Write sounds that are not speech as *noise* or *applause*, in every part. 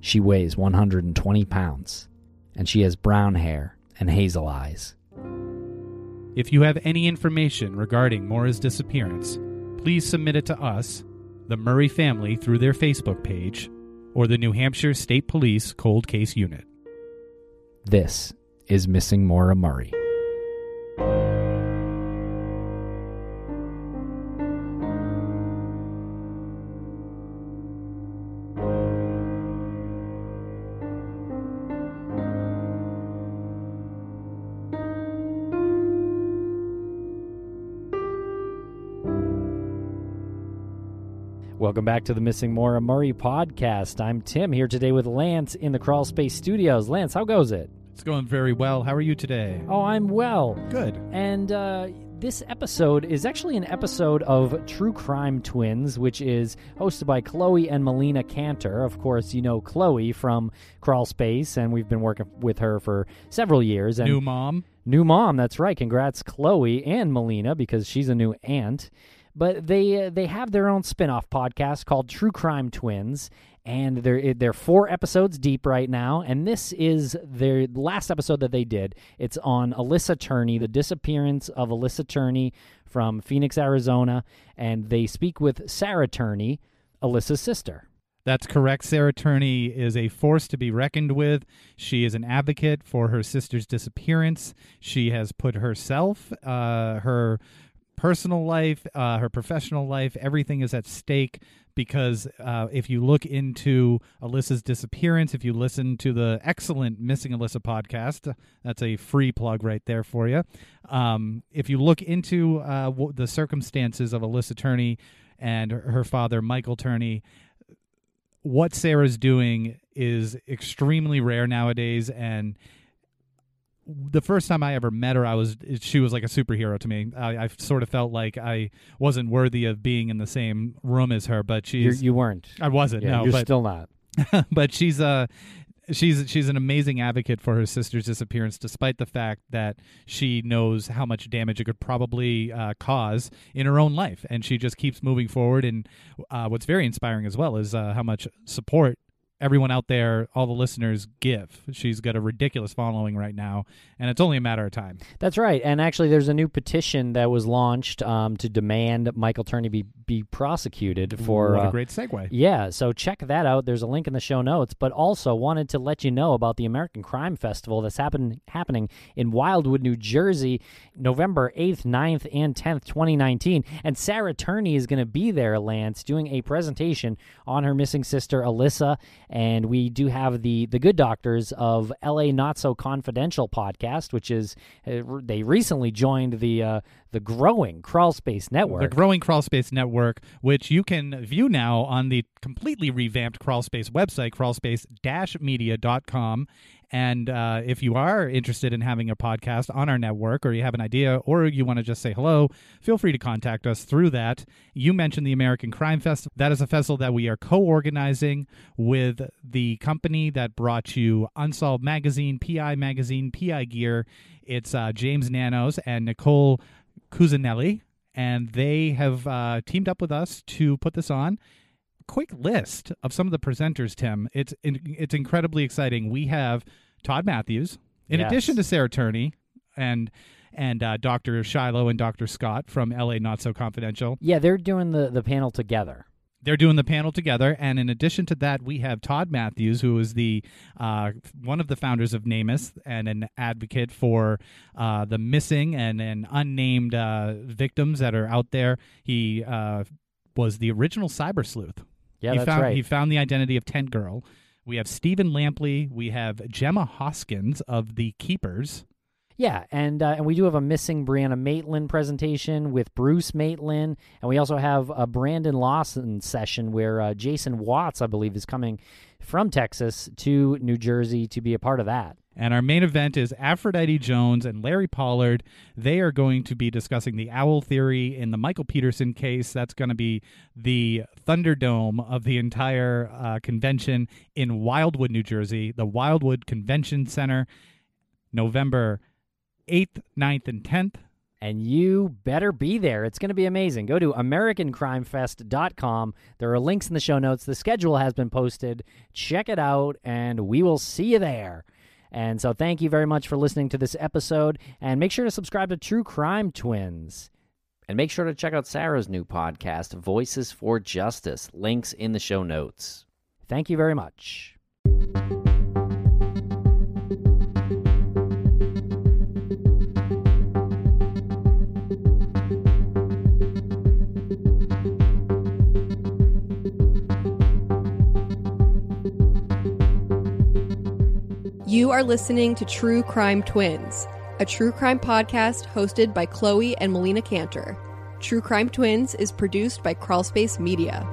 She weighs 120 pounds, and she has brown hair and hazel eyes. If you have any information regarding Maura's disappearance, please submit it to us, the Murray family, through their Facebook page, or the New Hampshire State Police Cold Case Unit. This is Missing Maura Murray. Welcome back to the Missing Maura Murray podcast. I'm Tim here today with Lance in the Crawl Space Studios. Lance, how goes it? It's going very well. How are you today? Oh, I'm well. Good. And uh, this episode is actually an episode of True Crime Twins, which is hosted by Chloe and Melina Cantor. Of course, you know Chloe from Crawl Space, and we've been working with her for several years. And New mom. New mom, that's right. Congrats, Chloe and Melina, because she's a new aunt. But they uh, they have their own spin-off podcast called True Crime Twins, and they're they're four episodes deep right now. And this is their last episode that they did. It's on Alyssa Turney, the disappearance of Alyssa Turney from Phoenix, Arizona, and they speak with Sarah Turney, Alyssa's sister. That's correct. Sarah Turney is a force to be reckoned with. She is an advocate for her sister's disappearance. She has put herself, uh, her personal life, uh, her professional life, everything is at stake because uh, if you look into Alyssa's disappearance, if you listen to the excellent Missing Alyssa podcast, that's a free plug right there for you. Um, if you look into uh, the circumstances of Alyssa Turney and her father, Michael Turney, what Sarah's doing is extremely rare nowadays and the first time I ever met her, I was she was like a superhero to me. I, I sort of felt like I wasn't worthy of being in the same room as her, but You're, you weren't. I wasn't. Yeah, no, you're but still not. *laughs* but she's uh she's she's an amazing advocate for her sister's disappearance, despite the fact that she knows how much damage it could probably uh, cause in her own life, and she just keeps moving forward. And uh, what's very inspiring as well is uh, how much support everyone out there, all the listeners, give. She's got a ridiculous following right now, and it's only a matter of time. That's right. And actually, there's a new petition that was launched um, to demand Michael Turney be, be prosecuted for. what uh, a great segue! yeah, so check that out. There's a link in the show notes. But also wanted to let you know about the American Crime Festival that's happen, happening in Wildwood, New Jersey, November 8th, 9th, and 10th, 2019. And Sarah Turney is going to be there, Lance, doing a presentation on her missing sister, Alyssa. And we do have the the good doctors of LA Not So Confidential podcast, which is uh, they recently joined the uh, the growing Crawl Space Network. The growing Crawlspace network, which you can view now on the completely revamped Crawlspace website, crawlspace-media.com. And uh, if you are interested in having a podcast on our network, or you have an idea, or you want to just say hello, feel free to contact us through that. You mentioned the American Crime Festival. That is a festival that we are co organizing with the company that brought you Unsolved Magazine, PI Magazine, PI Gear. It's uh, James Nanos and Nicole Cusinelli, and they have uh, teamed up with us to put this on. Quick list of some of the presenters, Tim. It's it's incredibly exciting. We have Todd Matthews, in Yes. addition to Sarah Turney and and uh, Dr. Shiloh and Dr. Scott from LA Not So Confidential. yeah, they're doing the, the panel together. They're doing the panel together, and in addition to that, we have Todd Matthews, who is the uh, one of the founders of NamUs and an advocate for uh, the missing and, and unnamed uh, victims that are out there. He uh, was the original cyber sleuth. Yeah, he that's found, right. He found the identity of Tent Girl. We have Stephen Lampley. We have Gemma Hoskins of the Keepers. Yeah, and uh, and we do have a missing Brianna Maitland presentation with Bruce Maitland, and we also have a Brandon Lawson session where uh, Jason Watts, I believe, is coming from Texas to New Jersey to be a part of that. And our main event is Aphrodite Jones and Larry Pollard. They are going to be discussing the owl theory in the Michael Peterson case. That's going to be the Thunderdome of the entire uh, convention in Wildwood, New Jersey, the Wildwood Convention Center, November 8th, 9th, and 10th. And you better be there. It's going to be amazing. Go to AmericanCrimeFest.com. There are links in the show notes. The schedule has been posted. Check it out, and we will see you there. And so, thank you very much for listening to this episode. And make sure to subscribe to True Crime Twins. And make sure to check out Sarah's new podcast, Voices for Justice. Links in the show notes. Thank you very much. You are listening to True Crime Twins, a true crime podcast hosted by Chloe and Melina Cantor. True Crime Twins is produced by Crawlspace Media.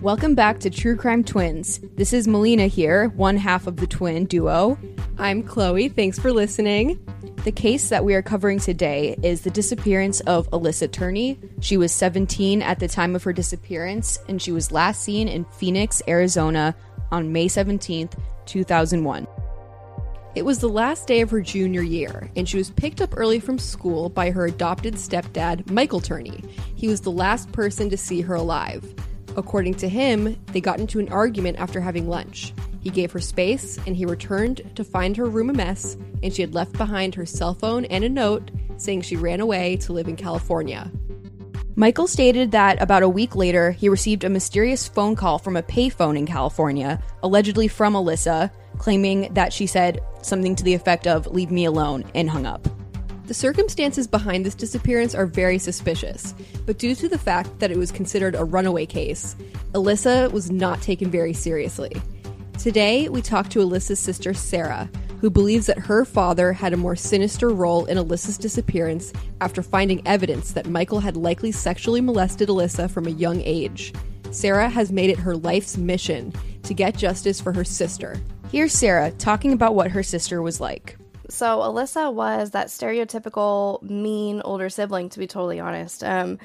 Welcome back to True Crime Twins. This is Melina here, one half of the twin duo. I'm Chloe. Thanks for listening. The case that we are covering today is the disappearance of Alyssa Turney. She was 17 at the time of her disappearance, and she was last seen in Phoenix, Arizona on May 17th, 2001. It was the last day of her junior year, and she was picked up early from school by her adopted stepdad, Michael Turney. He was the last person to see her alive. According to him, they got into an argument after having lunch. He gave her space, and he returned to find her room a mess, and she had left behind her cell phone and a note saying she ran away to live in California. Michael stated that about a week later, he received a mysterious phone call from a payphone in California, allegedly from Alyssa, claiming that she said something to the effect of, Leave me alone, and hung up. The circumstances behind this disappearance are very suspicious, but due to the fact that it was considered a runaway case, Alyssa was not taken very seriously. Today, we talk to Alyssa's sister, Sarah, who believes that her father had a more sinister role in Alyssa's disappearance after finding evidence that Michael had likely sexually molested Alyssa from a young age. Sarah has made it her life's mission to get justice for her sister. Here's Sarah talking about what her sister was like. So, Alyssa was that stereotypical mean older sibling, to be totally honest. Um,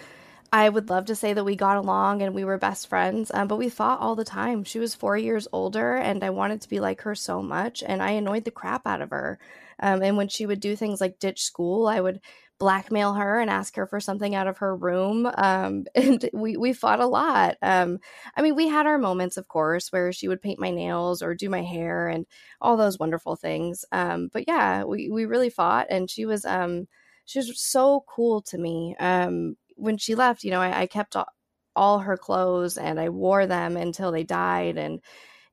I would love to say that we got along and we were best friends, um, but we fought all the time. She was four years older, and I wanted to be like her so much, and I annoyed the crap out of her. Um, and when she would do things like ditch school, I would blackmail her and ask her for something out of her room. Um, *laughs* and we, we fought a lot. Um, I mean, we had our moments, of course, where she would paint my nails or do my hair and all those wonderful things. Um, but yeah, we, we really fought, and she was um, she was so cool to me. Um, when she left, you know, I, I kept all, all, her clothes and I wore them until they died. And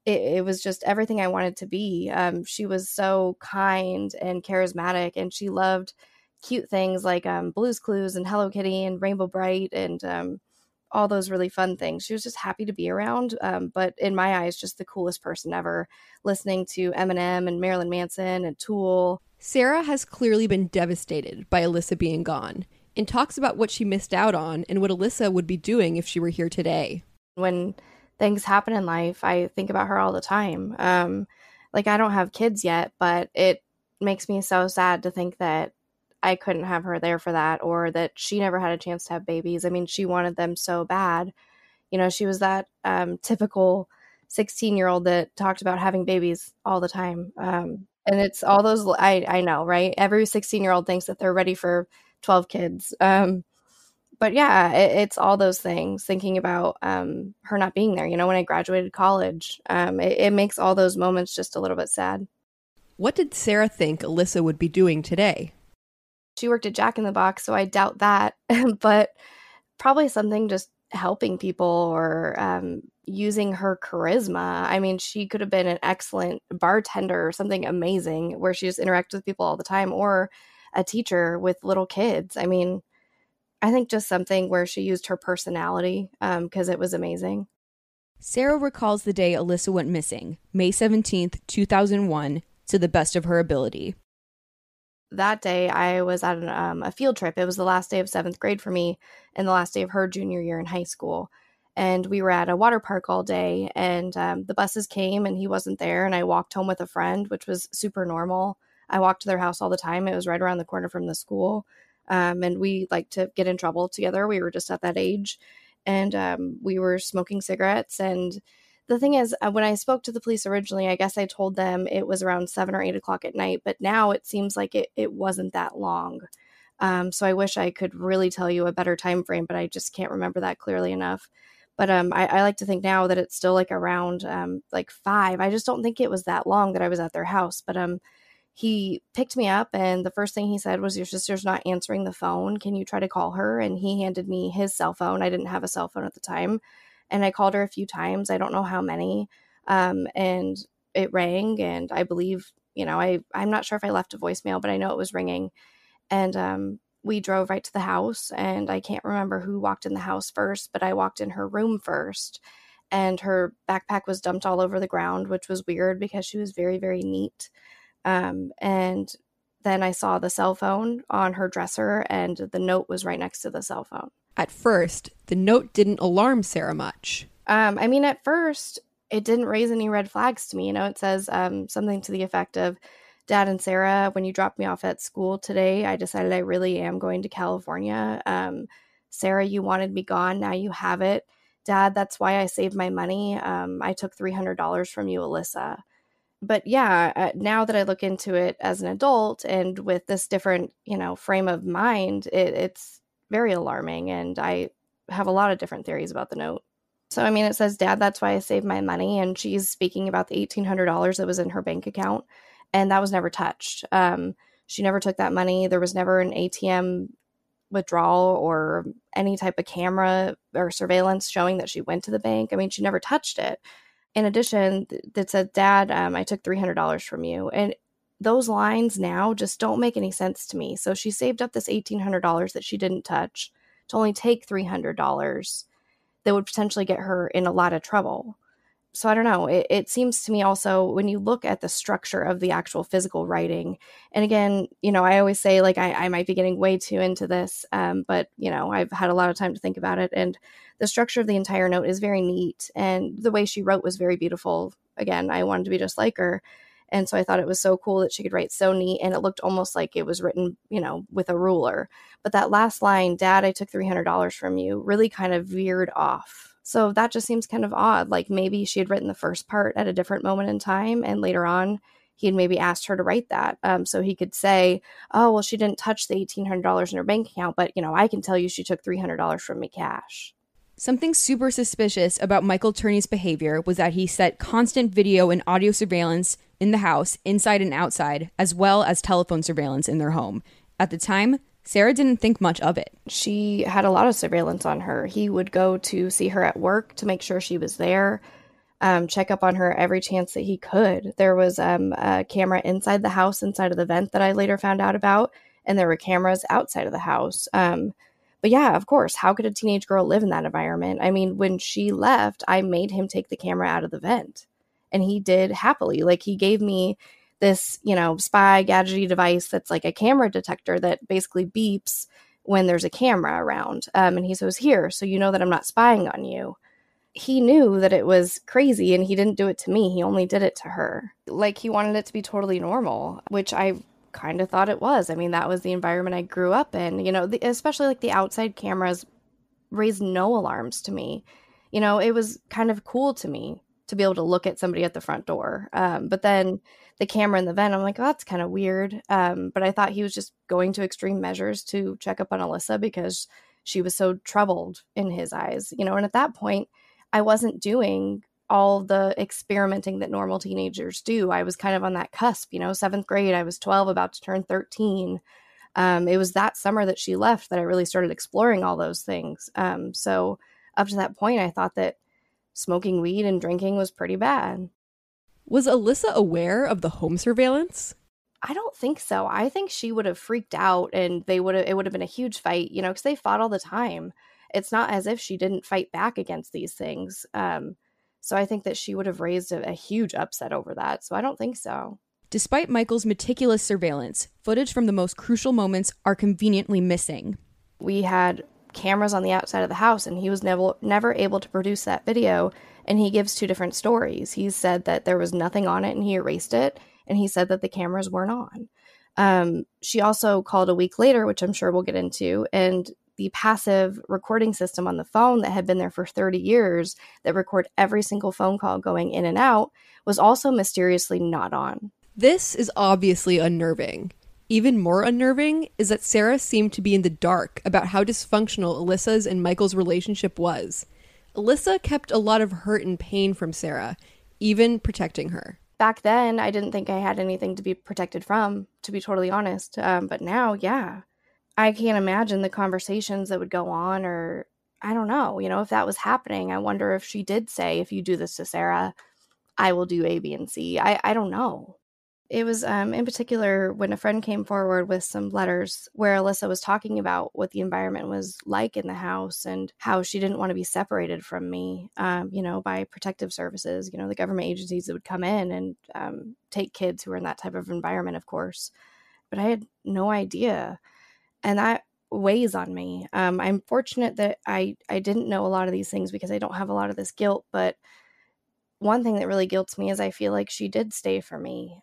it, it was just everything I wanted to be. Um, she was so kind and charismatic, and she loved cute things like um, Blue's Clues and Hello Kitty and Rainbow Brite and um, all those really fun things. She was just happy to be around, um, but in my eyes, just the coolest person ever. Listening to Eminem and Marilyn Manson and Tool. Sarah has clearly been devastated by Alyssa being gone and talks about what she missed out on and what Alyssa would be doing if she were here today. When things happen in life, I think about her all the time. Um, like, I don't have kids yet, but it makes me so sad to think that I couldn't have her there for that or that she never had a chance to have babies. I mean, she wanted them so bad. You know, she was that um, typical 16 year old that talked about having babies all the time. Um, and it's all those, I, I know, right? Every 16 year old thinks that they're ready for 12 kids. Um, but yeah, it, it's all those things. Thinking about um, her not being there. You know, when I graduated college, um, it, it makes all those moments just a little bit sad. What did Sarah think Alyssa would be doing today? She worked at Jack in the Box, so I doubt that. *laughs* but probably something just helping people or um, using her charisma. I mean, she could have been an excellent bartender or something amazing where she just interacts with people all the time, or a teacher with little kids. I mean, I think just something where she used her personality because um, it was amazing. Sarah recalls the day Alyssa went missing, May 17th, 2001, to the best of her ability. That day, I was at an, um, a field trip. It was the last day of seventh grade for me and the last day of her junior year in high school. And we were at a water park all day, and um, the buses came and he wasn't there. And I walked home with a friend, which was super normal. I walked to their house all the time. It was right around the corner from the school. Um, and we like to get in trouble together. We were just at that age and um, we were smoking cigarettes. And the thing is, uh, when I spoke to the police originally, I guess I told them it was around seven or eight o'clock at night, but now it seems like it, it wasn't that long. Um, so I wish I could really tell you a better time frame, but I just can't remember that clearly enough. But um, I, I, like to think now that it's still like around um, like five. I just don't think it was that long that I was at their house. But um, he picked me up and the first thing he said was your sister's not answering the phone. Can you try to call her? And he handed me his cell phone. I didn't have a cell phone at the time and i called her a few times. I don't know how many um, and it rang and i believe you know i i'm not sure if i left a voicemail but i know it was ringing. And um, we drove right to the house and i can't remember who walked in the house first but i walked in her room first and her backpack was dumped all over the ground which was weird because she was very very neat um, and then I saw the cell phone on her dresser, and the note was right next to the cell phone. At first, the note didn't alarm Sarah much. Um, I mean, at first, it didn't raise any red flags to me. You know, it says um, something to the effect of, Dad and Sarah, when you dropped me off at school today, I decided I really am going to California. Um, Sarah, you wanted me gone. Now you have it. Dad, that's why I saved my money. Um, I took $300 from you, Alyssa but yeah, uh, now that I look into it as an adult and with this different, you know, frame of mind, it, it's very alarming. And I have a lot of different theories about the note. So, I mean, it says, Dad, that's why I saved my money. And she's speaking about the $1,800 that was in her bank account. And that was never touched. Um, she never took that money. There was never an ATM withdrawal or any type of camera or surveillance showing that she went to the bank. I mean, she never touched it in addition, that said, Dad, um, I took $300 from you. And those lines now just don't make any sense to me. So she saved up this $1,800 that she didn't touch to only take $300 that would potentially get her in a lot of trouble. So I don't know. It, it, seems to me also when you look at the structure of the actual physical writing, and again, you know, I always say like I, I might be getting way too into this, um, but you know, I've had a lot of time to think about it, and the structure of the entire note is very neat and the way she wrote was very beautiful again i wanted to be just like her and so i thought it was so cool that she could write so neat and it looked almost like it was written you know with a ruler but that last line dad i took $300 from you really kind of veered off so that just seems kind of odd like maybe she had written the first part at a different moment in time and later on he had maybe asked her to write that um, so he could say oh well she didn't touch the $1800 in her bank account but you know i can tell you she took $300 from me cash Something super suspicious about Michael Turney's behavior was that he set constant video and audio surveillance in the house, inside and outside, as well as telephone surveillance in their home. At the time, Sarah didn't think much of it. She had a lot of surveillance on her. He would go to see her at work to make sure she was there, um, check up on her every chance that he could. There was um, a camera inside the house, inside of the vent that I later found out about, and there were cameras outside of the house. Um, but yeah, of course, how could a teenage girl live in that environment? I mean, when she left, I made him take the camera out of the vent and he did happily. Like he gave me this, you know, spy gadgety device that's like a camera detector that basically beeps when there's a camera around. Um, and he says, Here, so you know that I'm not spying on you. He knew that it was crazy and he didn't do it to me. He only did it to her. Like he wanted it to be totally normal, which I kind of thought it was. I mean, that was the environment I grew up in. You know, the, especially like the outside cameras raised no alarms to me. You know, it was kind of cool to me to be able to look at somebody at the front door. Um, but then the camera in the vent, I'm like, oh, that's kind of weird. Um, but I thought he was just going to extreme measures to check up on Alyssa because she was so troubled in his eyes, you know. And at that point, I wasn't doing all the experimenting that normal teenagers do. I was kind of on that cusp, you know, seventh grade, I was 12, about to turn 13. Um, it was that summer that she left that I really started exploring all those things. Um, so up to that point, I thought that smoking weed and drinking was pretty bad. Was Alyssa aware of the home surveillance? I don't think so. I think she would have freaked out and they would have it would have been a huge fight, you know, because they fought all the time. It's not as if she didn't fight back against these things. Um, So I think that she would have raised a, a huge upset over that. So I don't think so. Despite Michael's meticulous surveillance, footage from the most crucial moments are conveniently missing. We had cameras on the outside of the house and he was never never able to produce that video and he gives two different stories. He said that there was nothing on it and he erased it and he said that the cameras weren't on. Um, she also called a week later, which I'm sure we'll get into, and the passive recording system on the phone that had been there for 30 years that record every single phone call going in and out was also mysteriously not on. This is obviously unnerving. Even more unnerving is that Sarah seemed to be in the dark about how dysfunctional Alyssa's and Michael's relationship was. Alyssa kept a lot of hurt and pain from Sarah, even protecting her. Back then, I didn't think I had anything to be protected from, to be totally honest. Um, but now, yeah, I can't imagine the conversations that would go on, or I don't know, you know, if that was happening. I wonder if she did say, if you do this to Sarah, I will do A, B, and C. I, I don't know. It was um, in particular when a friend came forward with some letters where Alyssa was talking about what the environment was like in the house and how she didn't want to be separated from me, um, you know, by protective services, you know, the government agencies that would come in and um, take kids who were in that type of environment, of course. But I had no idea. And that weighs on me. Um, I'm fortunate that I, I didn't know a lot of these things because I don't have a lot of this guilt. But one thing that really guilts me is I feel like she did stay for me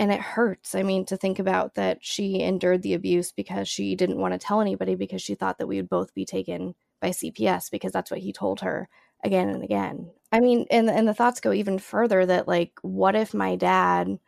and it hurts. I mean, to think about that she endured the abuse because she didn't want to tell anybody because she thought that we would both be taken by CPS because that's what he told her again and again. I mean, and and the thoughts go even further that like what if my dad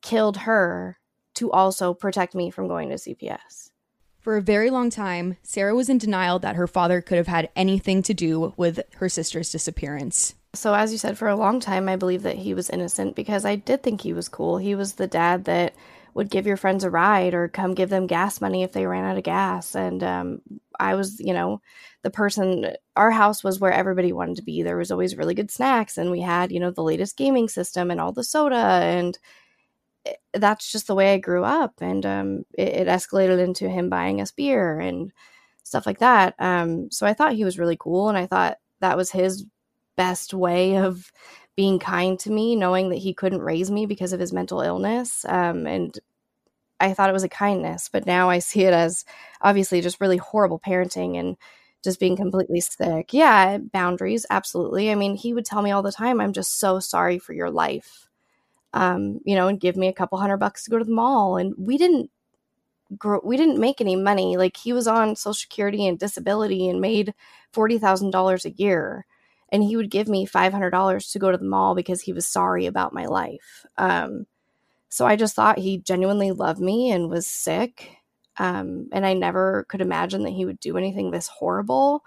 killed her to also protect me from going to CPS? For a very long time, Sarah was in denial that her father could have had anything to do with her sister's disappearance. So, as you said, for a long time, I believe that he was innocent because I did think he was cool. He was the dad that would give your friends a ride or come give them gas money if they ran out of gas. And um, I was, you know, the person, our house was where everybody wanted to be. There was always really good snacks, and we had, you know, the latest gaming system and all the soda. And that's just the way I grew up. And um, it, it, escalated into him buying us beer and stuff like that. Um, so I thought he was really cool. And I thought that was his best way of being kind to me, knowing that he couldn't raise me because of his mental illness. Um, and I thought it was a kindness, but now I see it as obviously just really horrible parenting and just being completely sick. Yeah, boundaries, absolutely. I mean, he would tell me all the time, I'm just so sorry for your life. Um, you know, and give me a couple hundred bucks to go to the mall. And we didn't we didn't make any money. Like he was on social security and disability and made $40,000 a year and he would give me $500 to go to the mall because he was sorry about my life. Um, so I just thought he genuinely loved me and was sick. Um, and I never could imagine that he would do anything this horrible.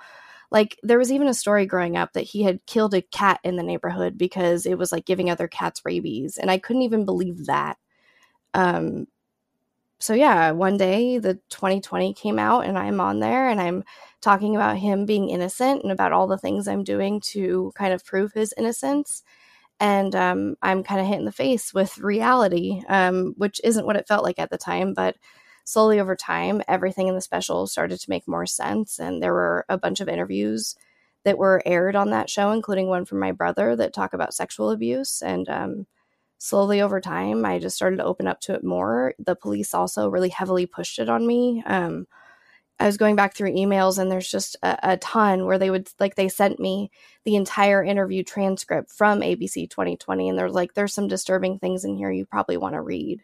Like, there was even a story growing up that he had killed a cat in the neighborhood because it was like giving other cats rabies. And I couldn't even believe that. Um, so yeah, one day the 2020 came out and I'm on there and I'm talking about him being innocent and about all the things I'm doing to kind of prove his innocence. And um, I'm kind of hit in the face with reality, um, which isn't what it felt like at the time. But slowly over time, everything in the special started to make more sense. And there were a bunch of interviews that were aired on that show, including one from my brother that talk about sexual abuse. And um, slowly over time, I just started to open up to it more. The police also really heavily pushed it on me. Um, I was going back through emails and there's just a, a, ton where they would like they sent me the entire interview transcript from ABC 2020 and they're like there's some disturbing things in here you probably want to read.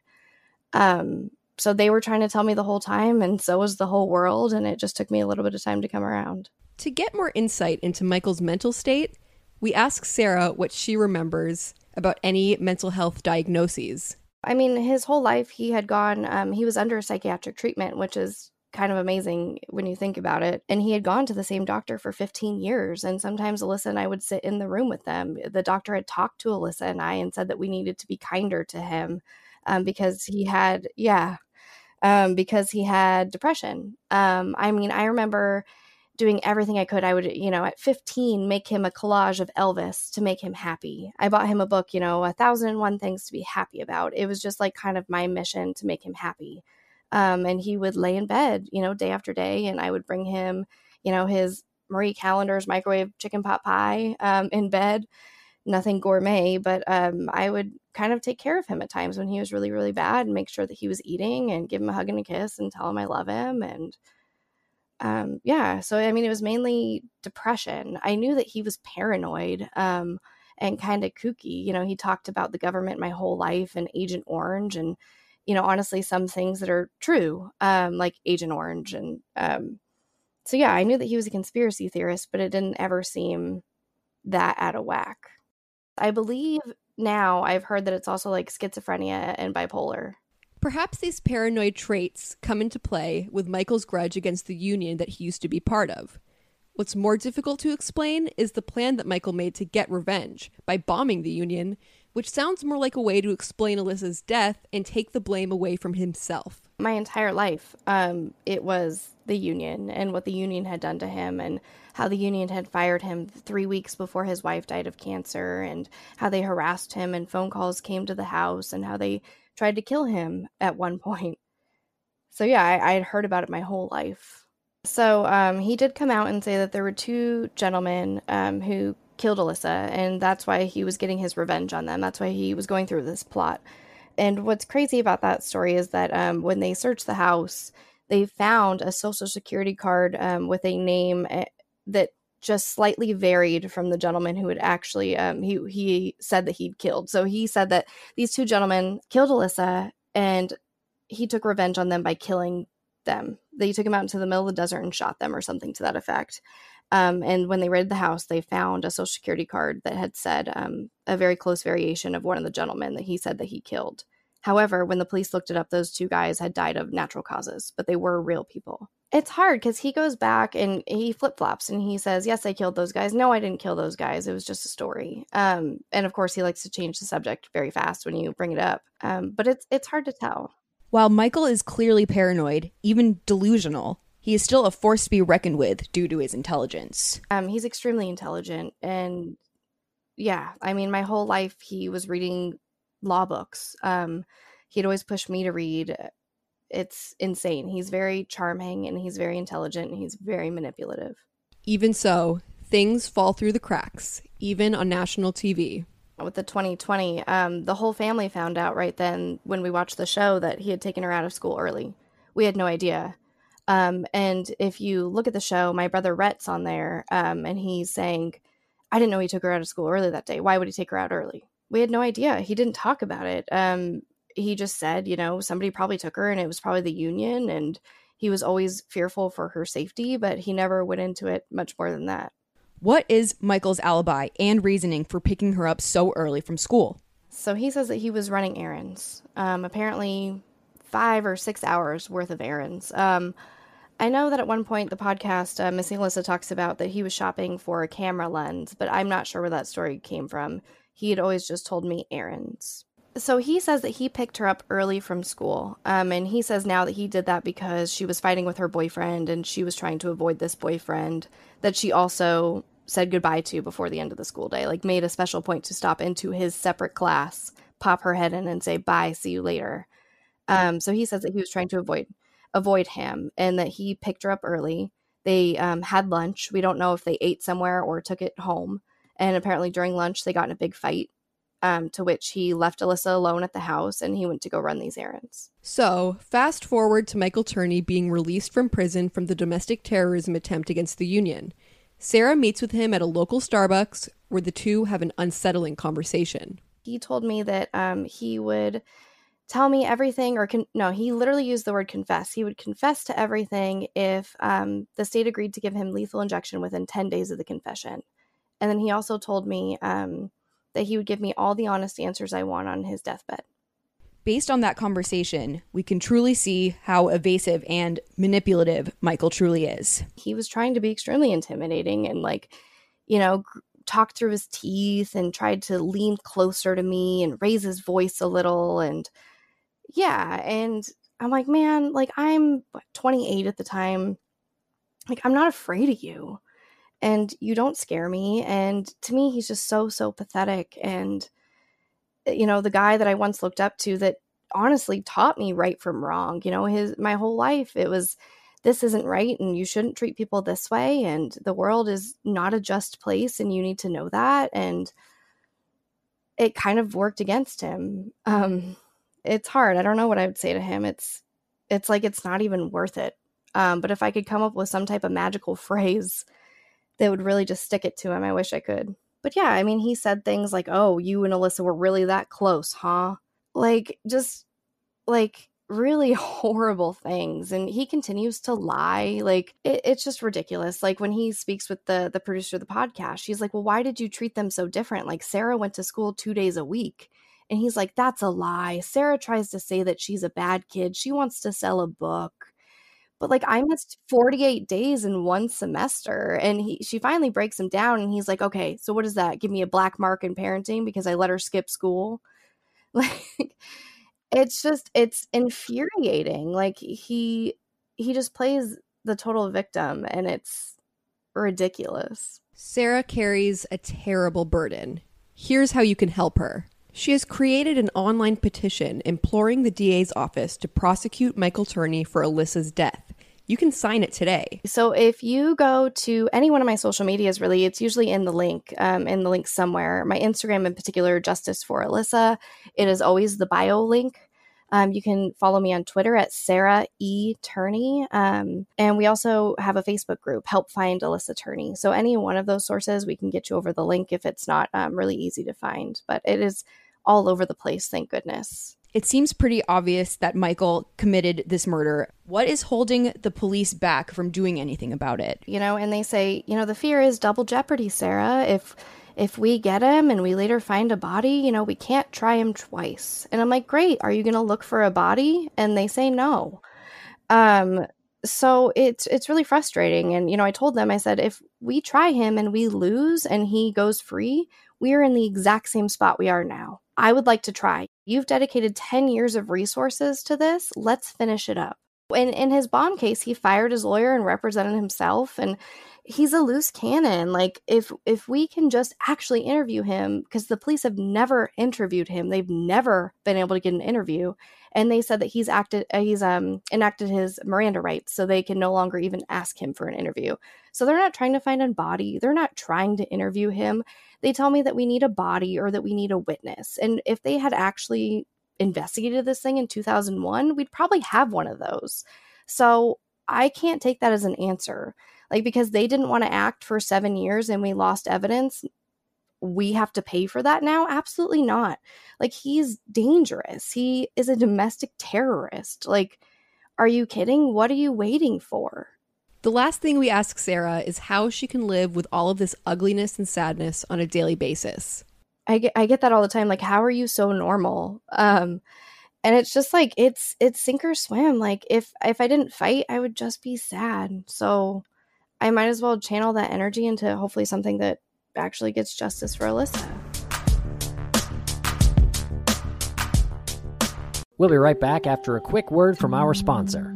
Um so they were trying to tell me the whole time and so was the whole world and it just took me a little bit of time to come around. To get more insight into Michael's mental state, we ask Sarah what she remembers about any mental health diagnoses. I mean, his whole life he had gone um, he was under psychiatric treatment, which is kind of amazing when you think about it. And he had gone to the same doctor for 15 years. And sometimes Alyssa and I would sit in the room with them. The doctor had talked to Alyssa and I and said that we needed to be kinder to him um, because he had, yeah, um, because he had depression. Um, I mean, I remember doing everything I could. I would, you know, at 15, make him a collage of Elvis to make him happy. I bought him a book, you know, A Thousand and One Things to Be Happy About. It was just like kind of my mission to make him happy. Um, and he would lay in bed, you know, day after day, and I would bring him, you know, his Marie Callender's microwave chicken pot pie um, in bed. nothing gourmet, but um, I would kind of take care of him at times when he was really, really bad and make sure that he was eating and give him a hug and a kiss and tell him I love him. And um, yeah, so I mean, it was mainly depression. I knew that he was paranoid um, and kind of kooky. You know, he talked about the government my whole life and Agent Orange and, you know, honestly, some things that are true, um, like Agent Orange. And um, so, yeah, I knew that he was a conspiracy theorist, but it didn't ever seem that out of whack. I believe now I've heard that it's also like schizophrenia and bipolar. Perhaps these paranoid traits come into play with Michael's grudge against the union that he used to be part of. What's more difficult to explain is the plan that Michael made to get revenge by bombing the union, which sounds more like a way to explain Alyssa's death and take the blame away from himself. My entire life, um, it was the union and what the union had done to him and how the union had fired him three weeks before his wife died of cancer and how they harassed him and phone calls came to the house and how they tried to kill him at one *laughs* point. So yeah, I, had heard about it my whole life. So um, he did come out and say that there were two gentlemen um, who killed Alyssa, and that's why he was getting his revenge on them. That's why he was going through this plot. And what's crazy about that story is that um, when they searched the house, they found a social security card um, with a name eh, that just slightly varied from the gentleman who had actually um, he he said that he'd killed. So he said that these two gentlemen killed Alyssa and he took revenge on them by killing them. They took him out into the middle of the desert and shot them or something to that effect. Um, and when they raided the house, they found a social security card that had said um, a very close variation of one of the gentlemen that he said that he killed. However, when the police looked it up, those two guys had died of natural causes, but they were real people. It's hard because he goes back and he flip flops and he says, Yes, I killed those guys. No, I didn't kill those guys. It was just a story. Um, and of course, he likes to change the subject very fast when you bring it up. Um, but it's it's hard to tell. While Michael is clearly paranoid, even delusional, he is still a force to be reckoned with due to his intelligence. Um, he's extremely intelligent and yeah, I mean, my whole life he was reading law books. Um, he'd always push me to read. It's insane. He's very charming and he's very intelligent and he's very manipulative. Even so, things fall through the cracks, even on national TV. With the 2020, um, the whole family found out right then when we watched the show that he had taken her out of school early. We had no idea. Um, and if you look at the show, my brother Rhett's on there, um, and he's saying, I didn't know he took her out of school early that day. Why would he take her out early? We had no idea. He didn't talk about it. Um, he just said, you know, somebody probably took her and it was probably the union. And he was always fearful for her safety, but he never went into it much more than that. What is Michael's alibi and reasoning for picking her up so early from school? So he says that he was running errands, um, apparently five or six hours worth of errands. Um, I know that at one point the podcast, uh, Missing Alyssa talks about that he was shopping for a camera lens, but I'm not sure where that story came from he had always just told me errands. So he says that he picked her up early from school. Um, and he says now that he did that because she was fighting with her boyfriend and she was trying to avoid this boyfriend that she also said goodbye to before the end of the school day. Like, made a special point to stop into his separate class, pop her head in, and say, bye, see you later. Um, so he says that he was trying to avoid avoid him and that he picked her up early. They um, had lunch. We don't know if they ate somewhere or took it home. And apparently during lunch, they got in a big fight, um, to which he left Alyssa alone at the house and he went to go run these errands. So, fast forward to Michael Turney being released from prison from the domestic terrorism attempt against the Union. Sarah meets with him at a local Starbucks where the two have an unsettling conversation. He told me that um, he would tell me everything, or con- no, he literally used the word confess. He would confess to everything if um, the state agreed to give him lethal injection within 10 days of the confession. And then he also told me um, that he would give me all the honest answers I want on his deathbed. Based on that conversation, we can truly see how evasive and manipulative Michael truly is. He was trying to be extremely intimidating and, like, you know, talk through his teeth and tried to lean closer to me and raise his voice a little. And yeah, and I'm like, man, like, I'm what, 28 at the time. Like, I'm not afraid of you and you don't scare me and to me he's just so so pathetic and eh, you know the guy that i once looked up to that honestly taught me right from wrong you know his my whole life it was this isn't right and you shouldn't treat people this way and the world is not a just place and you need to know that and it kind of worked against him. Um, it's hard. I don't know what I would say to him. It's it's like it's not even worth it. Um, but if I could come up with some type of magical *laughs* phrase that would really just stick it to him, I wish I could. But yeah, I mean, he said things like, "Oh, you and Alyssa were really that close, huh?" Like just like really *laughs* horrible things. And he continues to lie. Like it, it's just ridiculous. Like when he speaks with the the producer of the podcast she's like well why did you treat them so different? Like sarah went to school two days a week. And he's like that's a lie. Sarah tries to say that she's a bad kid. She wants to sell a book but like I missed 48 days in one semester and he she finally breaks him down and he's like, "Okay, so what is that? Give me a black mark in parenting because I let her skip school?" *laughs* Like it's just it's infuriating. Like he he just plays the total victim and it's ridiculous. Sarah carries a terrible burden. Here's how you can help her. She has created an online petition imploring the DA's office to prosecute Michael Turney for Alyssa's death. You can sign it today. So if you go to any one of my social medias, really, it's usually in the link, um, in the link somewhere. My Instagram, in particular, Justice for Alyssa. It is always the bio link. Um, you can follow me on Twitter at Sarah E. Turney. Um, and we also have a Facebook group, Help Find Alyssa Turney. So any one of those sources, we can get you over the link if it's not um, really easy to find. But it is all over the place, thank goodness. It seems pretty obvious that Michael committed this murder. What is holding the police back from doing anything about it? You know, and they say, you know, the fear is double jeopardy, Sarah. If if we get him and we later find a body, you know, we can't try him twice. And I'm like, great. Are you going to look for a body? And they say no. Um, so it's it's really frustrating. And you know, I told them, I said, if we try him and we lose and he goes free, we are in the exact same spot we are now. I would like to try. You've dedicated 10 years of resources to this. Let's finish it up. In in his bomb case, he fired his lawyer and represented himself and he's a loose cannon. Like if if we can just actually interview him because the police have never interviewed him. They've never been able to get an interview and they said that he's acted uh, he's um enacted his Miranda rights so they can no longer even ask him for an interview. So they're not trying to find a body. They're not trying to interview him. They tell me that we need a body or that we need a witness. And if they had actually investigated this thing in 2001, we'd probably have one of those. So I can't take that as an answer. Like, because they didn't want to act for seven years and we lost evidence, we have to pay for that now? Absolutely not. Like, he's dangerous. He is a domestic terrorist. Like, are you kidding? What are you waiting for? The last thing we ask Sarah is how she can live with all of this ugliness and sadness on a daily basis. I get I get that all the time. Like, how are you so normal? Um, and it's just like it's it's sink or swim. Like if if I didn't fight, I would just be sad. So I might as well channel that energy into hopefully something that actually gets justice for Alyssa. We'll be right back after a quick word from our sponsor.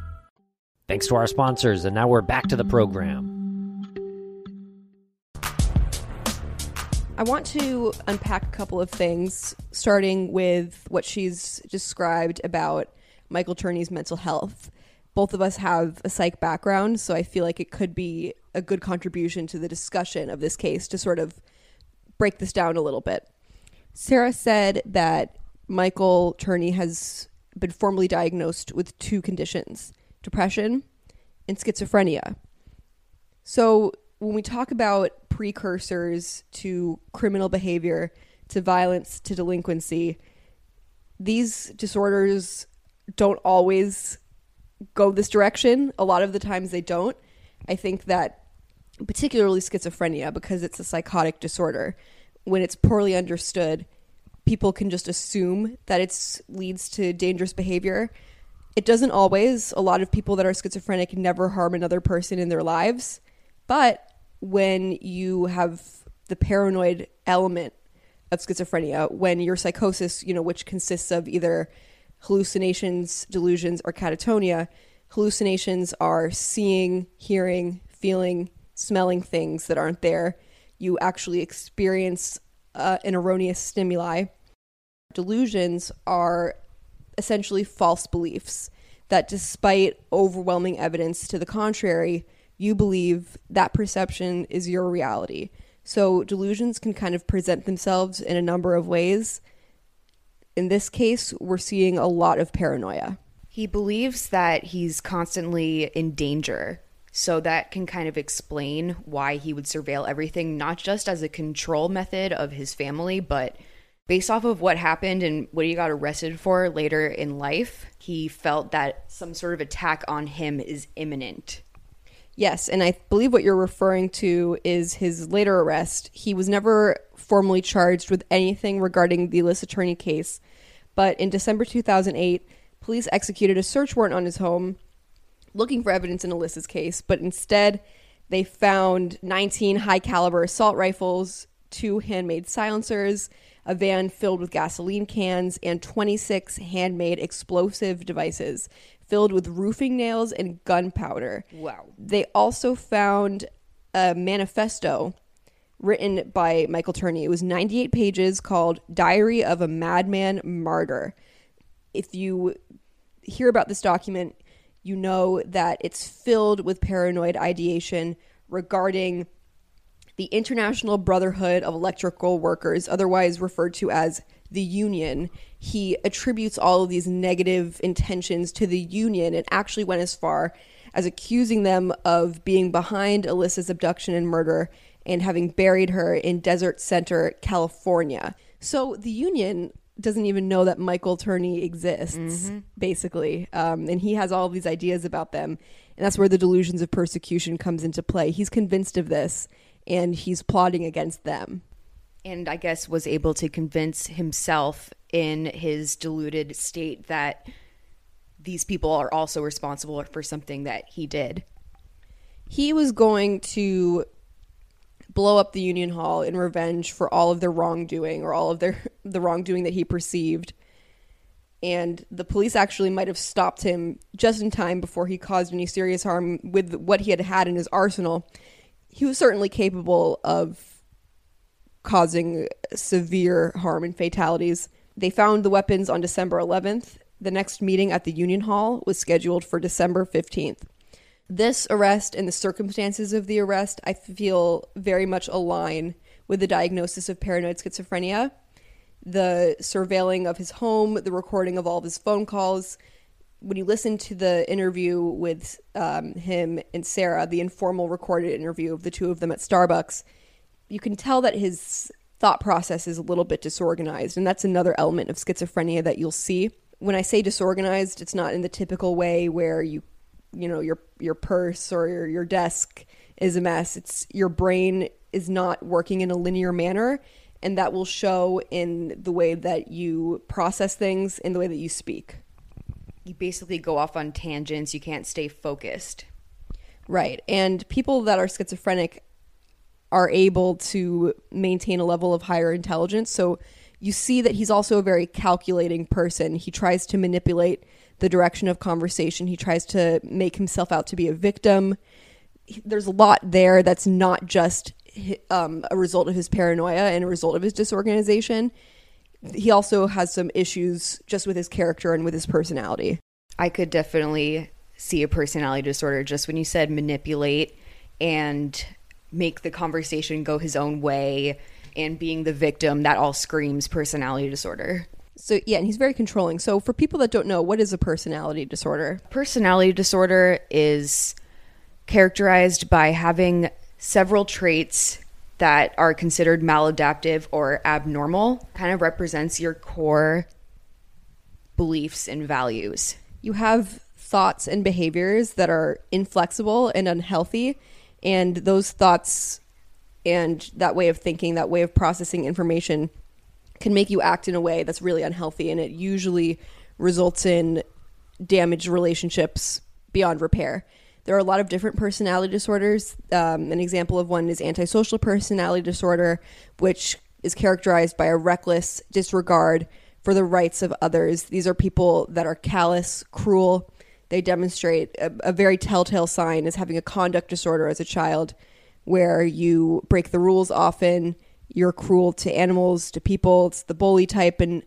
Thanks to our sponsors, and now we're back to the program. I want to unpack a couple of things, starting with what she's described about Michael Turney's mental health. Both of us have a psych background, so I feel like it could be a good contribution to the discussion of this case to sort of break this down a little bit. Sarah said that Michael Turney has been formally diagnosed with two conditions depression and schizophrenia. So, when we talk about precursors to criminal behavior, to violence, to delinquency, these disorders don't always go this direction. A lot of the times they don't. I think that particularly schizophrenia, because it's a psychotic disorder, when it's poorly understood, people can just assume that it leads to dangerous behavior it doesn't always. A lot of people that are schizophrenic never harm another person in their lives. But when you have the paranoid element of schizophrenia when your psychosis, you know, which consists of either hallucinations, delusions, or catatonia. Hallucinations are seeing, hearing, feeling, smelling things that aren't there. You actually experience uh, an erroneous stimuli. Delusions are essentially false beliefs that, despite overwhelming evidence to the contrary, you believe that perception is your reality. So, delusions can kind of present themselves in a number of ways. In this case, we're seeing a lot of paranoia. He believes that he's constantly in danger. So that can kind of explain why he would surveil everything, not just as a control method of his family, but based off of what happened and what he got arrested for later in life, he felt that some sort of attack on him is imminent. Yes, and I believe what you're referring to is his later arrest. He was never formally charged with anything regarding the Alyssa Turney case, but in December 2008, police executed a search warrant on his home looking for evidence in Alyssa's case, but instead they found 19 high caliber assault rifles, two handmade silencers, a van filled with gasoline cans, and 26 handmade explosive devices filled with roofing nails and gunpowder. Wow. They also found a manifesto written by Michael Turney. It was 98 pages called Diary of a Madman Martyr. If you hear about this document, you know that it's filled with paranoid ideation regarding the International Brotherhood of Electrical Workers, otherwise referred to as the Union. He attributes all of these negative intentions to the Union and actually went as far as accusing them of being behind Alyssa's abduction and murder and having buried her in Desert Center, California. So the Union doesn't even know that Michael Turney exists, basically. Um, and he has all of these ideas about them. And that's where the delusions of persecution comes into play. He's convinced of this and he's plotting against them. And I guess was able to convince himself in his deluded state that these people are also responsible for something that he did. He was going to blow up the Union Hall in revenge for all of their wrongdoing or all of their *laughs* the wrongdoing that he perceived. And the police actually might have stopped him just in time before he caused any serious harm with what he had had in his arsenal. He was certainly capable of causing severe harm and fatalities. They found the weapons on December 11th. The next meeting at the Union Hall was scheduled for December 15th. This arrest and the circumstances of the arrest, I feel very much align with the diagnosis of paranoid schizophrenia. The surveilling of his home, the recording of all of his phone calls. When you listen to the interview with um, him and Sarah, the informal recorded interview of the two of them at Starbucks, you can tell that his thought process is a little bit disorganized. And that's another element of schizophrenia that you'll see. When I say disorganized, it's not in the typical way where you you know your your purse or your, your desk is a mess it's your brain is not working in a linear manner and that will show in the way that you process things in the way that you speak You basically go off on tangents, you can't stay focused. right and people that are schizophrenic are able to maintain a level of higher intelligence so you see that he's also a very calculating person he tries to manipulate the direction of conversation. He tries to make himself out to be a victim. There's a lot there that's not just um, a result of his paranoia and a result of his disorganization. He also has some issues just with his character and with his personality. I could definitely see a personality disorder just when you said manipulate and make the conversation go his own way and being the victim, that all screams personality disorder. So yeah, and he's very controlling. So for people that don't know, what is a personality disorder? Personality disorder is characterized by having several traits that are considered maladaptive or abnormal, kind of represents your core beliefs and values. You have thoughts and behaviors that are inflexible and unhealthy, and those thoughts and that way of thinking, that way of processing information can make you act in a way that's really unhealthy and it usually results in damaged relationships beyond repair. There are a lot of different personality disorders. Um, an example of one is antisocial personality disorder, which is characterized by a reckless disregard for the rights of others. These are people that are callous, cruel. They demonstrate a, a very telltale sign is having a conduct disorder as a child, where you break the rules often, you're cruel to animals, to people. It's the bully type, and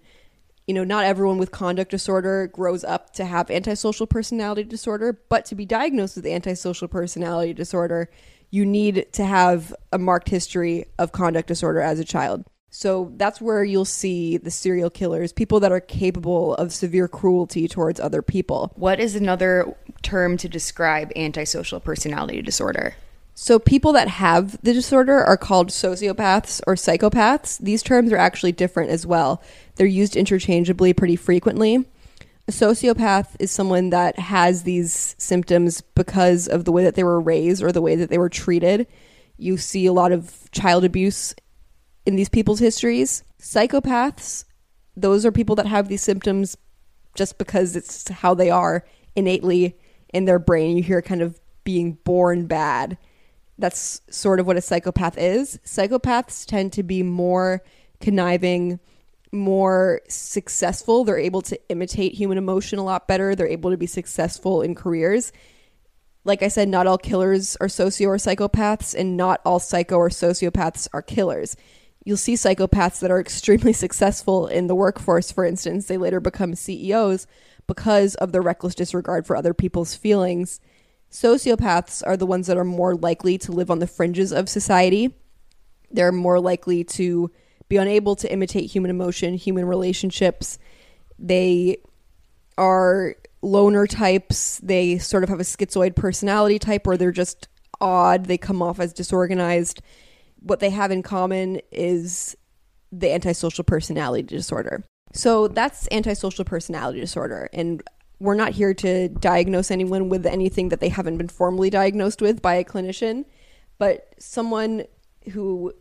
you know, not everyone with conduct disorder grows up to have antisocial personality disorder, but to be diagnosed with antisocial personality disorder, you need to have a marked history of conduct disorder as a child. So that's where you'll see the serial killers, people that are capable of severe cruelty towards other people. What is another term to describe antisocial personality disorder? So, people that have the disorder are called sociopaths or psychopaths. These terms are actually different as well. They're used interchangeably pretty frequently. A sociopath is someone that has these symptoms because of the way that they were raised or the way that they were treated. You see a lot of child abuse in these people's histories. Psychopaths, those are people that have these symptoms just because it's how they are innately in their brain. You hear kind of being born bad that's sort of what a psychopath is. Psychopaths tend to be more conniving, more successful. They're able to imitate human emotion a lot better. They're able to be successful in careers. Like I said, not all killers are socio or psychopaths, and not all psycho or sociopaths are killers. You'll see psychopaths that are extremely *laughs* successful in the workforce, for instance. They later become CEOs because of their reckless disregard for other people's feelings Sociopaths are the ones that are more likely to live on the fringes of society. They're more likely to be unable to imitate human emotion, human relationships. They are loner types. They sort of have a schizoid personality type where they're just odd. They come off as disorganized. What they have in common is the antisocial personality disorder. So that's antisocial personality disorder. And we're not here to diagnose anyone with anything that they haven't been formally diagnosed with by a clinician, but someone who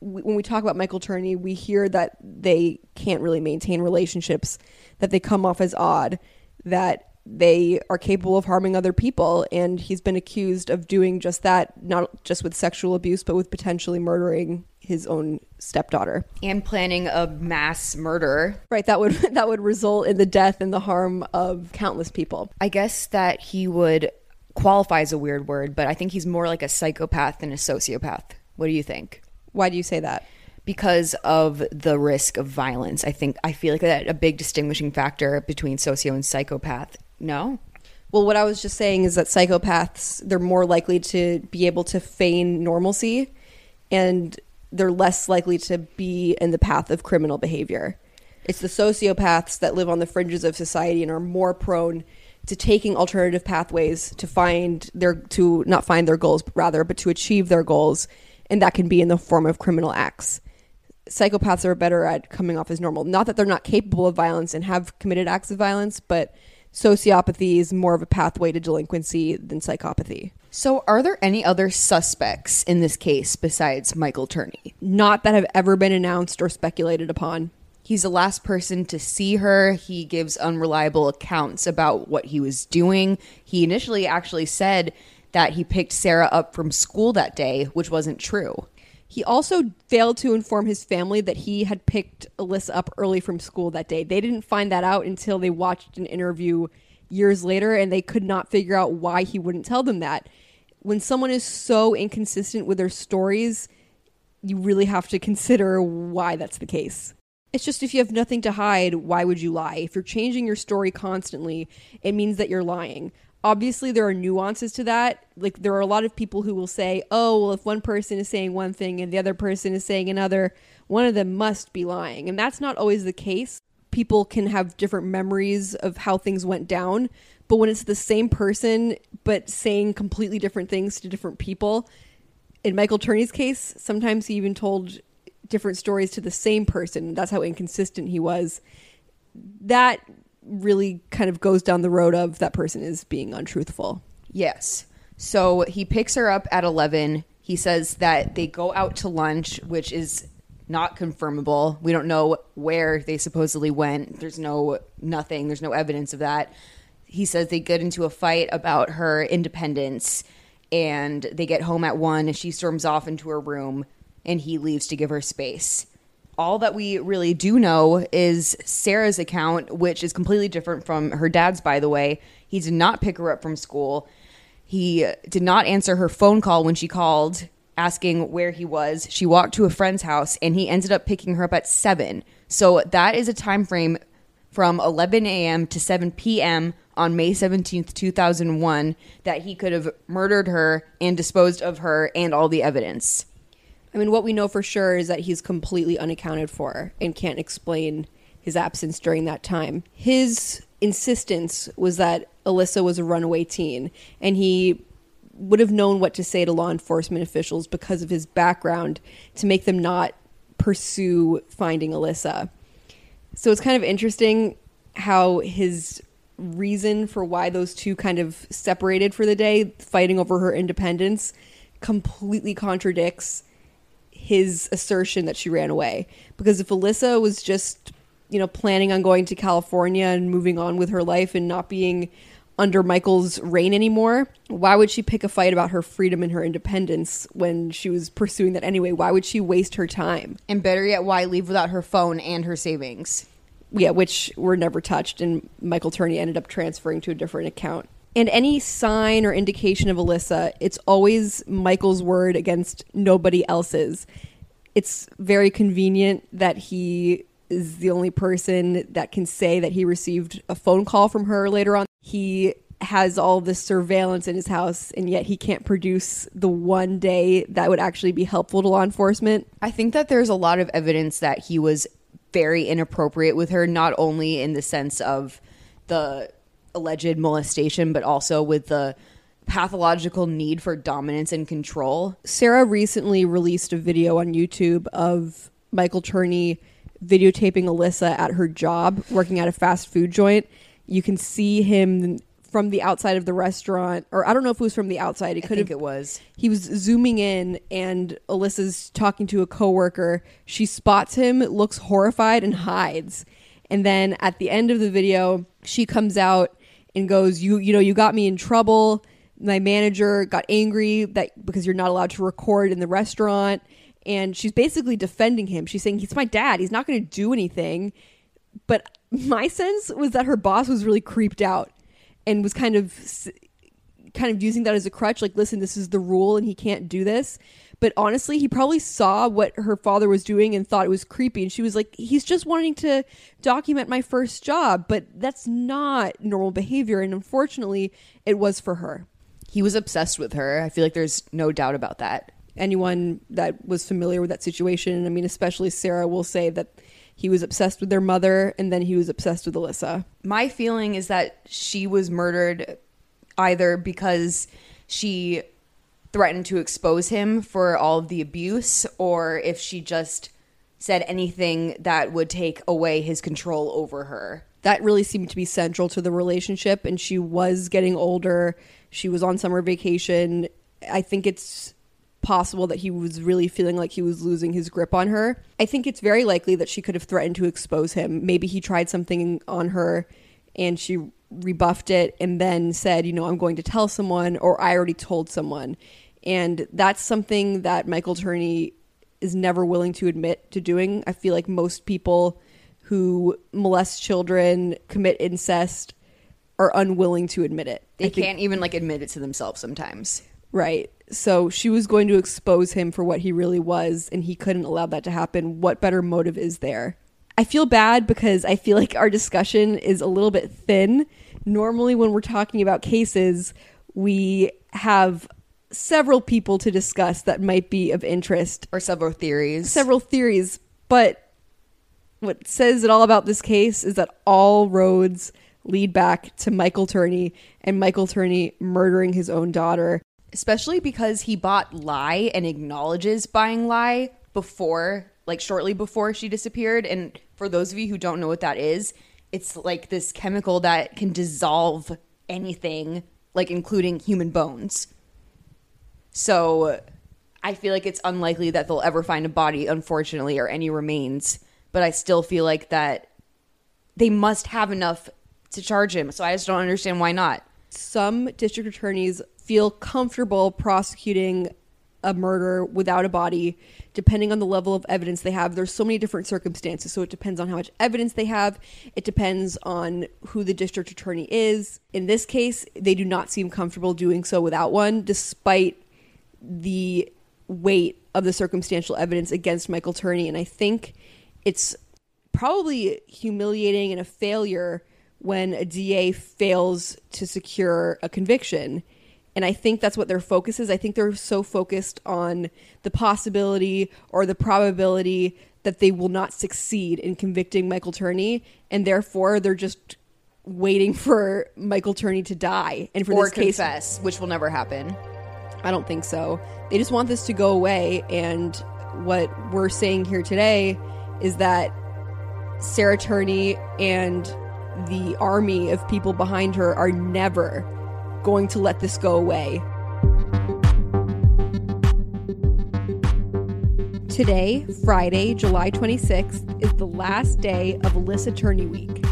when we talk about Michael Turney, we hear that they can't really maintain relationships, that they come off as odd, that they are capable of harming other people. And he's been accused of doing just that, not just with sexual abuse, but with potentially murdering his own stepdaughter and planning a mass murder. Right, that would *laughs* that would result in the death and the harm of countless people. I guess that he would qualify as a weird word, but I think he's more like a psychopath than a sociopath. What do you think? Why do you say that? Because of the risk of violence. I think I feel like that a big distinguishing factor between socio and psychopath. No? Well, what I was just saying is that psychopaths, they're more likely to be able to feign normalcy and they're less likely to be in the path of criminal behavior. It's the sociopaths that live on the fringes of society and are more prone to taking alternative pathways to find their to not find their goals rather but to achieve their goals and that can be in the form of criminal acts psychopaths are better at coming off as normal not that they're not capable of violence and have committed acts of violence but sociopathy is more of a pathway to delinquency than psychopathy so, are there any other suspects in this case besides Michael Turney? Not that have ever been announced or speculated upon. He's the last person to see her. He gives unreliable accounts about what he was doing. He initially actually said that he picked Sarah up from school that day, which wasn't true. He also failed to inform his family that he had picked Alyssa up early from school that day. They didn't find that out until they watched an interview years later and they could not figure out why he wouldn't tell them that. When someone is so inconsistent with their stories, you really have to consider why that's the case. It's just if you have nothing to hide, why would you lie? If you're changing your story constantly, it means that you're lying. Obviously, there are nuances to that. Like, there are a lot of people who will say, oh, well, if one person is saying one thing and the other person is saying another, one of them must be lying. And that's not always the case people can have different memories of how things went down. But when it's the same person, but saying completely different things to different people, in Michael Turney's case, sometimes he even told different stories to the same person. That's how inconsistent he was. That really kind of goes down the road of that person is being untruthful. Yes. So he picks her up at 11. He says that they go out to lunch, which is not confirmable. We don't know where they supposedly went. There's no nothing. There's no evidence of that. he says they get into a fight about her independence and they get home at one and she storms off into her room and he leaves to give her space all that we really do know is Sarah's account, which is completely different from her dad's, by the way. He did not pick her up from school. He did not answer her phone call when she called asking where he was. She walked to a friend's house and he ended up picking her up at 7. So that is a time frame from 11 a.m. to 7 p.m. on May 17th, 2001 that he could have murdered her and disposed of her and all the evidence. I mean, what we know for sure is that he's completely unaccounted for and can't explain his absence during that time. His insistence was that Alyssa was a runaway teen, and he would have known what to say to law enforcement officials because of his background to make them not pursue finding Alyssa. So it's kind of interesting how his reason for why those two kind of separated for the day, fighting over her independence, completely contradicts his assertion that she ran away. Because if Alyssa was just, you know, planning on going to California and moving on with her life and not being under Michael's reign anymore, why would she pick a fight about her freedom and her independence when she was pursuing that anyway? Why would she waste her time? And better yet, why leave without her phone and her savings? Yeah, which were never touched, and Michael Turney ended up transferring to a different account. And any sign or indication of Alyssa, it's always Michael's word against nobody else's. It's very convenient that he is the only person that can say that he received a phone call from her later on. He has all this surveillance in his house, and yet he can't produce the one day that would actually be helpful to law enforcement. I think that there's a lot of evidence that he was very inappropriate with her, not only in the sense of the alleged molestation, but also with the pathological need for dominance and control. Sarah recently released a video on YouTube of Michael Turney videotaping Alyssa at her job, working at a fast food joint. You can see him from the outside of the restaurant, or I don't know if it was from the outside. It I could think have. it was. He was zooming in, and Alyssa's talking to a coworker. She spots him, looks horrified, and hides. And then at the end of the video, she comes out and goes, "You, you know, you got me in trouble. My manager got angry that because you're not allowed to record in the restaurant." And she's basically defending him. She's saying he's my dad. He's not going to do anything. But my sense was that her boss was really creeped out and was kind of kind of using that as a crutch like listen this is the rule and he can't do this but honestly he probably saw what her father was doing and thought it was creepy and she was like he's just wanting to document my first job but that's not normal behavior and unfortunately it was for her He was obsessed with her. I feel like there's no doubt about that. anyone that was familiar with that situation i mean especially sarah will say that he was obsessed with their mother and then he was obsessed with alyssa My feeling is that she was murdered either because she threatened to expose him for all of the abuse or if she just said anything that would take away his control over her. that really seemed to be central to the relationship and she was getting older. She was on summer vacation. I think it's possible that he was really feeling like he was losing his grip on her. I think it's very likely that she could have threatened to expose him. Maybe he tried something on her and she rebuffed it and then said you know i'm going to tell someone or i already told someone and that's something that michael turney is never willing to admit to doing i feel like most people who molest children, commit incest, are unwilling to admit it. They think- can't even like admit it to themselves sometimes. Right. So she was going to expose him for what he really was, and he couldn't allow that to happen. What better motive is there? I feel bad because I feel like our discussion is a little bit thin. Normally, when we're talking about cases, we have several people to discuss that might be of interest Or several theories. several theories, but what says it all about this case is that all roads lead back to Michael Turney and Michael Turney murdering his own daughter. especially because he bought lye and acknowledges buying lye before like shortly before she disappeared and for those of you who don't know what that is it's like this chemical that can dissolve anything like including human bones so i feel like it's unlikely that they'll ever find a body unfortunately or any remains but i still feel like that they must have enough to charge him. So I just don't understand why not. Some district attorneys feel comfortable prosecuting a murder without a body depending on the level of evidence they have. There's so many different circumstances so it depends on how much evidence they have. It depends on who the district attorney is. In this case they do not seem comfortable doing so without one despite the weight of the circumstantial evidence against Michael Turney. And I think it's probably humiliating and a failure when a DA fails to secure a conviction and I think that's what their focus is. I think they're so focused on the possibility or the probability that they will not succeed in convicting Michael Turney, and therefore they're just waiting *laughs* for Michael Turney to die and for or this case. confess, which will never happen. I don't think so. They just want this to go away, and what we're saying here today is that Sarah Turney and the army of people behind her are never going to let this go away. Today, Friday, July 26th, is the last day of Alyssa Turney Week.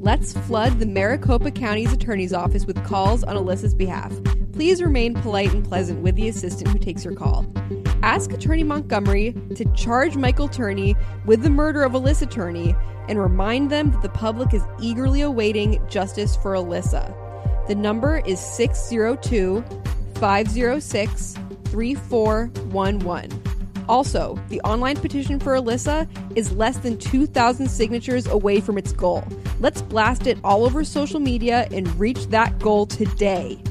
Let's flood the Maricopa County's attorney's office with calls on Alyssa's behalf. Please remain polite and pleasant with the assistant who takes your call. Ask Attorney Montgomery to charge Michael Turney with the murder of Alyssa Turney and remind them that the public is eagerly awaiting justice for Alyssa. The number is 602 506 3411. Also, the online petition for Alyssa is less than 2,000 signatures away from its goal. Let's blast it all over social media and reach that goal today.